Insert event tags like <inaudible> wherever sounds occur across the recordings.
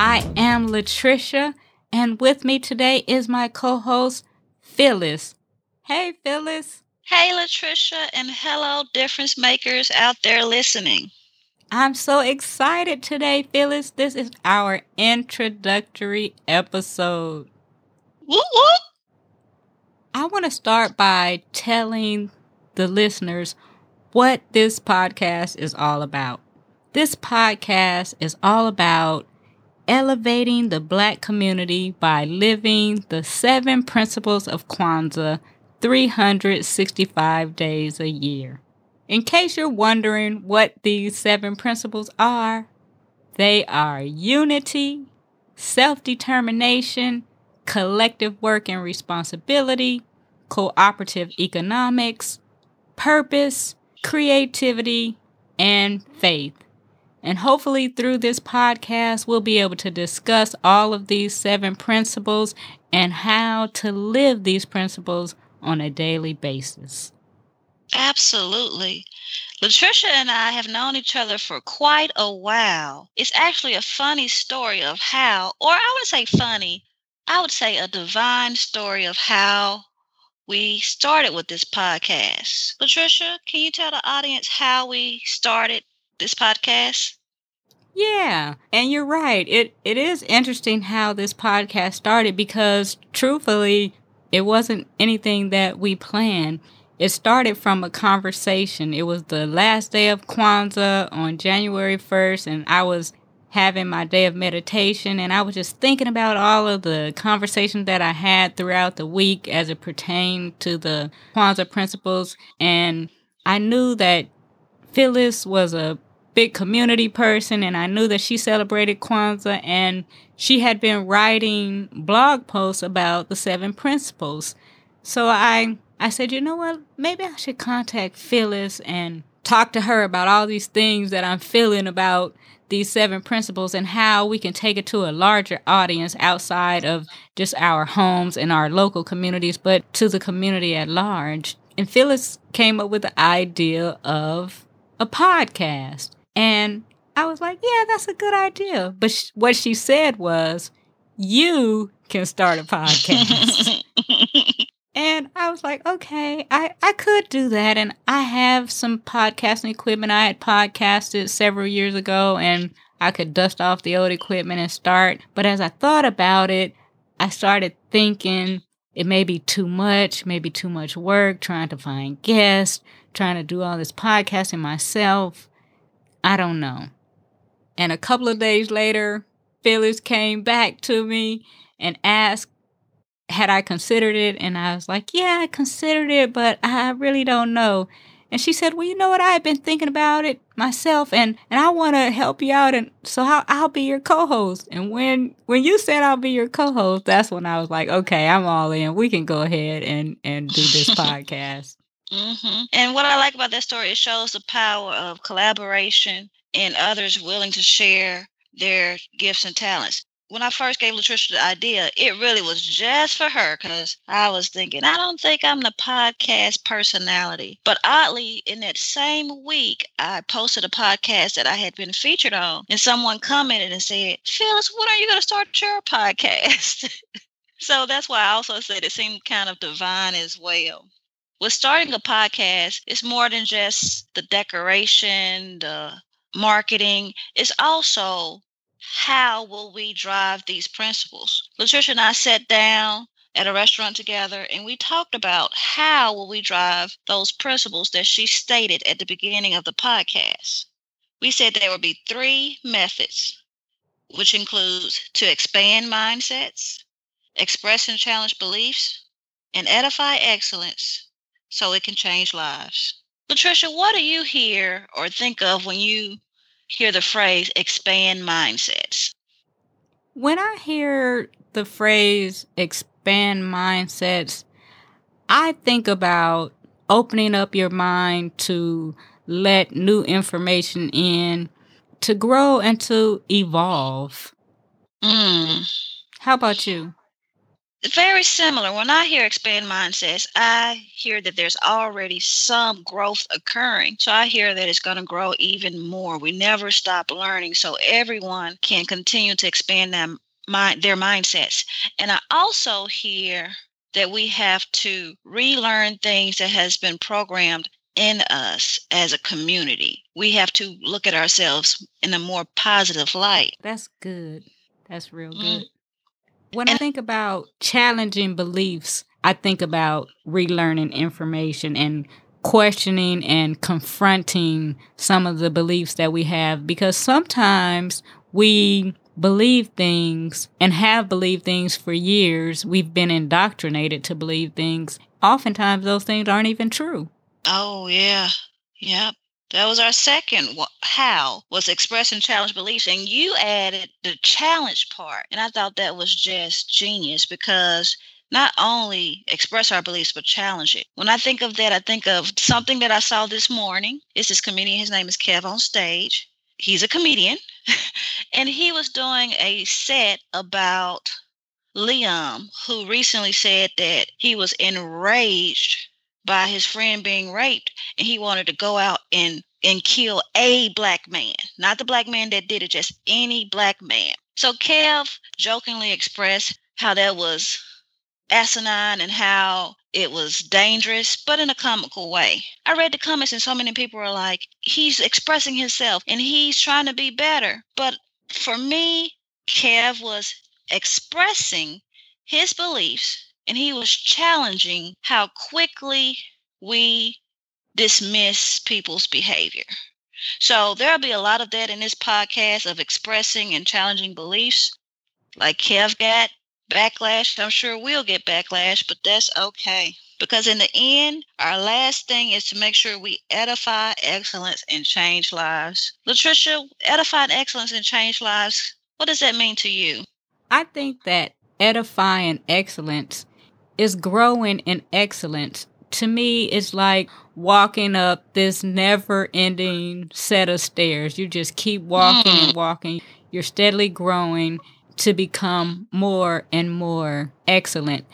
I am Latricia, and with me today is my co host, Phyllis. Hey, Phyllis. Hey, Latricia, and hello, difference makers out there listening. I'm so excited today, Phyllis. This is our introductory episode. Whoop, whoop. I want to start by telling the listeners what this podcast is all about. This podcast is all about elevating the black community by living the seven principles of Kwanzaa 365 days a year. In case you're wondering what these seven principles are, they are unity, self determination, collective work and responsibility, cooperative economics, purpose, creativity, and faith. And hopefully, through this podcast, we'll be able to discuss all of these seven principles and how to live these principles on a daily basis. Absolutely. Latricia and I have known each other for quite a while. It's actually a funny story of how, or I would say funny, I would say a divine story of how we started with this podcast. Latricia, can you tell the audience how we started this podcast? Yeah, and you're right. It it is interesting how this podcast started because truthfully, it wasn't anything that we planned. It started from a conversation. It was the last day of Kwanzaa on January 1st, and I was having my day of meditation, and I was just thinking about all of the conversations that I had throughout the week as it pertained to the Kwanzaa principles. And I knew that Phyllis was a big community person and I knew that she celebrated Kwanzaa and she had been writing blog posts about the seven principles. So I I said, you know what, maybe I should contact Phyllis and talk to her about all these things that I'm feeling about these seven principles and how we can take it to a larger audience outside of just our homes and our local communities, but to the community at large. And Phyllis came up with the idea of a podcast. And I was like, yeah, that's a good idea. But sh- what she said was, you can start a podcast. <laughs> and I was like, okay, I, I could do that. And I have some podcasting equipment. I had podcasted several years ago and I could dust off the old equipment and start. But as I thought about it, I started thinking it may be too much, maybe too much work trying to find guests, trying to do all this podcasting myself. I don't know. And a couple of days later, Phyllis came back to me and asked, had I considered it? And I was like, yeah, I considered it, but I really don't know. And she said, well, you know what? I've been thinking about it myself and, and I want to help you out. And so I'll, I'll be your co-host. And when, when you said I'll be your co-host, that's when I was like, okay, I'm all in. We can go ahead and, and do this <laughs> podcast. Mm-hmm. And what I like about that story, it shows the power of collaboration and others willing to share their gifts and talents. When I first gave Latricia the idea, it really was just for her because I was thinking, I don't think I'm the podcast personality. But oddly, in that same week, I posted a podcast that I had been featured on, and someone commented and said, Phyllis, when are you going to start your <laughs> podcast? so that's why I also said it seemed kind of divine as well with starting a podcast, it's more than just the decoration, the marketing. It's also how will we drive these principles? Latricia and I sat down at a restaurant together and we talked about how will we drive those principles that she stated at the beginning of the podcast. We said there would be three methods, which includes to expand mindsets, express and challenge beliefs, and edify excellence so it can change lives. Latricia, what do you hear or think of when you hear the phrase expand mindsets? When I hear the phrase expand mindsets, I think about opening up your mind to let new information in, to grow and to evolve. Mm. How about you? Very similar. When I hear expand mindsets, I hear that there's already some growth occurring. So I hear that it's going to grow even more. We never stop learning, so everyone can continue to expand them, mind, their mindsets. And I also hear that we have to relearn things that has been programmed in us as a community. We have to look at ourselves in a more positive light. That's good. That's real good. Mm. When I think about challenging beliefs, I think about relearning information and questioning and confronting some of the beliefs that we have because sometimes we believe things and have believed things for years. We've been indoctrinated to believe things. Oftentimes, those things aren't even true. Oh, yeah. Yep. That was our second how was expressing challenge beliefs. And you added the challenge part. And I thought that was just genius because not only express our beliefs, but challenge it. When I think of that, I think of something that I saw this morning. It's this comedian. His name is Kev on stage. He's a comedian. <laughs> and he was doing a set about Liam, who recently said that he was enraged by his friend being raped and he wanted to go out and and kill a black man. Not the black man that did it just any black man. So kev jokingly expressed how that was asinine and how it was dangerous but in a comical way. I read the comments and so many people were like he's expressing himself and he's trying to be better. But for me kev was expressing his beliefs and he was challenging how quickly we dismiss people's behavior. So there'll be a lot of that in this podcast of expressing and challenging beliefs. Like Kev got backlash. I'm sure we'll get backlash, but that's okay. Because in the end, our last thing is to make sure we edify excellence and change lives. Latricia, edify excellence and change lives. What does that mean to you? I think that edifying excellence is growing in excellence. To me, it's like walking up this never ending set of stairs. You just keep walking and mm. walking. You're steadily growing to become more and more excellent.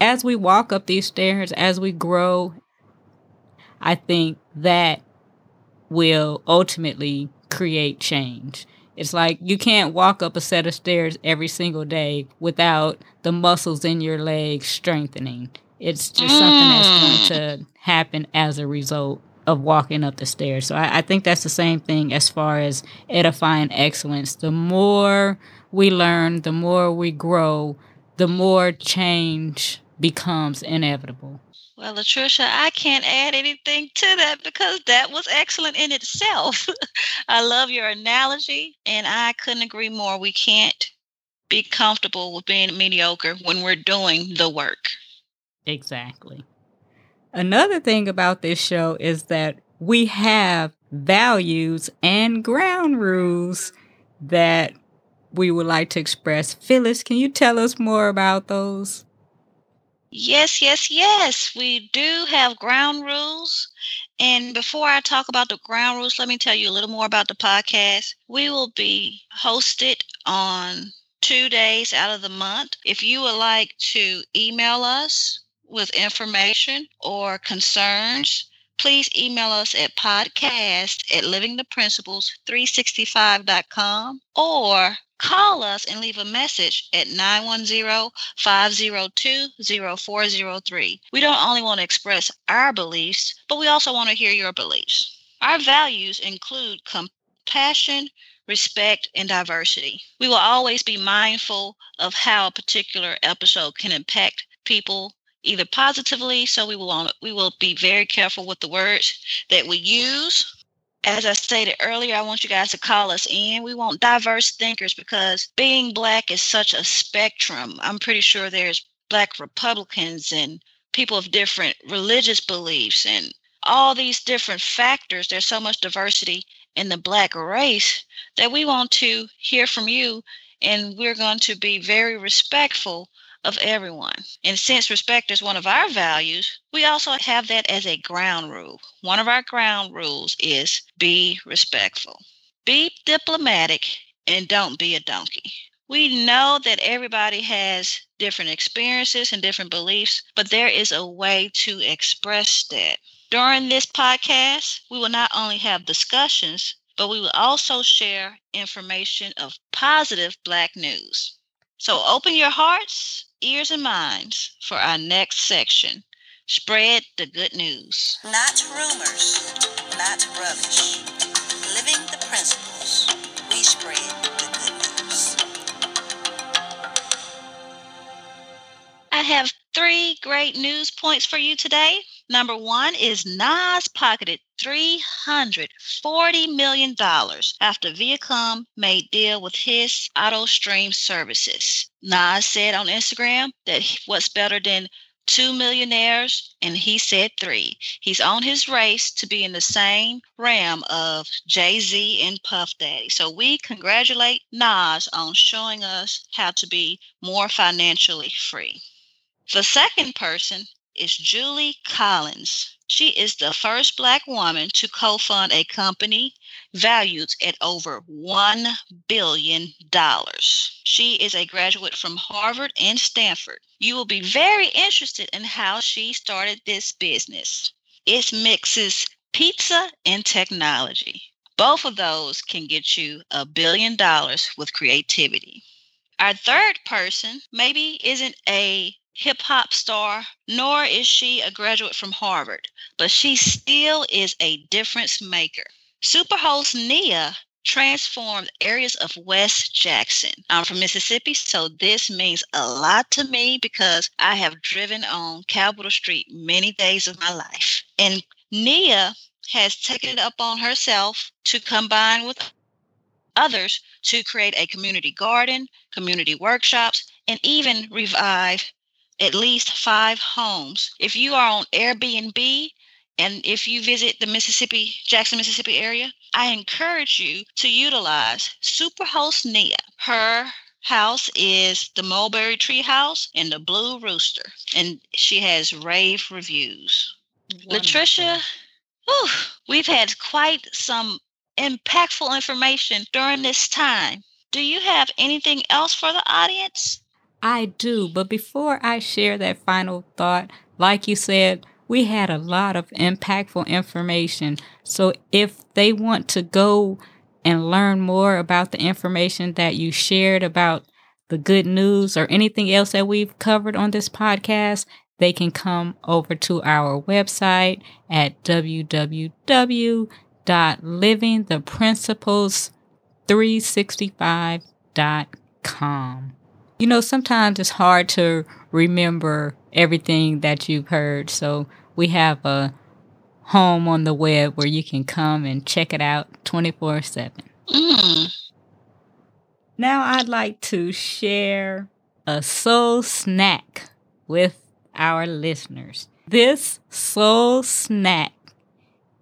As we walk up these stairs, as we grow, I think that will ultimately create change. It's like you can't walk up a set of stairs every single day without the muscles in your legs strengthening. It's just mm. something that's going mm. to happen as a result of walking up the stairs. So I, I, think that's the same thing as far as edifying excellence. The more we learn, the more we grow, the more change becomes inevitable. Well, Latricia, I can't add anything to that because that was excellent in itself. <laughs> I love your analogy, and I couldn't agree more. We can't be comfortable with being mediocre when we're doing the work. Exactly. Another thing about this show is that we have values and ground rules that we would like to express. Phyllis, can you tell us more about those? Yes, yes, yes. We do have ground rules. And before I talk about the ground rules, let me tell you a little more about the podcast. We will be hosted on two days out of the month. If you would like to email us with information or concerns, please email us at podcast at livingtheprinciples365.com or call us and leave a message at 910-502-0403. We don't only want to express our beliefs, but we also want to hear your beliefs. Our values include compassion, respect, and diversity. We will always be mindful of how a particular episode can impact people either positively so we will um, we will be very careful with the words that we use as I stated earlier, I want you guys to call us in. We want diverse thinkers because being black is such a spectrum. I'm pretty sure there's black Republicans and people of different religious beliefs and all these different factors. There's so much diversity in the black race that we want to hear from you and we're going to be very respectful of everyone. And since respect is one of our values, we also have that as a ground rule. One of our ground rules is be respectful, be diplomatic, and don't be a donkey. We know that everybody has different experiences and different beliefs, but there is a way to express that. During this podcast, we will not only have discussions, but we will also share information of positive Black news. So open your hearts, ears, and minds for our next section. Spread the good news. Not rumors, not rubbish. Living the principles, we spread the good news. I have three great news points for you today. Number one is Nas pocketed $340 million after Viacom made deal with his auto stream services. Nas said on Instagram that what's better than two millionaires, and he said three. He's on his race to be in the same realm of Jay Z and Puff Daddy. So we congratulate Nas on showing us how to be more financially free. The second person is Julie Collins. She is the first Black woman to co fund a company valued at over $1 billion. She is a graduate from Harvard and Stanford. You will be very interested in how she started this business. It mixes pizza and technology. Both of those can get you a billion dollars with creativity. Our third person maybe isn't a hip hop star, nor is she a graduate from Harvard, but she still is a difference maker. Superhost Nia transformed areas of West Jackson. I'm from Mississippi, so this means a lot to me because I have driven on Capitol Street many days of my life. And Nia has taken it up on herself to combine with others to create a community garden, community workshops, and even revive at least five homes. If you are on Airbnb and if you visit the Mississippi, Jackson, Mississippi area, I encourage you to utilize Superhost Nia. Her house is the Mulberry Tree House and the Blue Rooster, and she has rave reviews. Wonderful. Latricia, whew, we've had quite some impactful information during this time. Do you have anything else for the audience? I do. But before I share that final thought, like you said, we had a lot of impactful information. So if they want to go and learn more about the information that you shared about the good news or anything else that we've covered on this podcast, they can come over to our website at www.livingtheprinciples365.com. You know, sometimes it's hard to remember everything that you've heard. So we have a home on the web where you can come and check it out 24 7. Mm. Now I'd like to share a soul snack with our listeners. This soul snack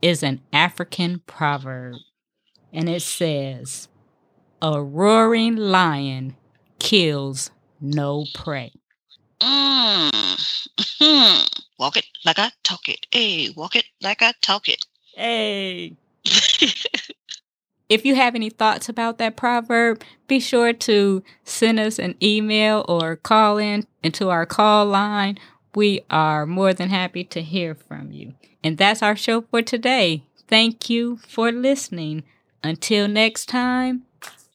is an African proverb, and it says, A roaring lion kills no prey. Mm. <laughs> Walk it like I talk it. Hey, walk it like I talk it. Hey. <laughs> if you have any thoughts about that proverb, be sure to send us an email or call in into our call line. We are more than happy to hear from you. And that's our show for today. Thank you for listening. Until next time,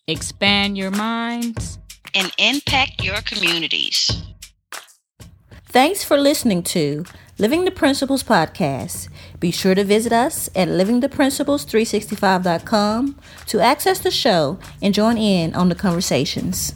expand your minds and impact your communities. Thanks for listening to Living the Principles podcast. Be sure to visit us at livingtheprinciples365.com to access the show and join in on the conversations.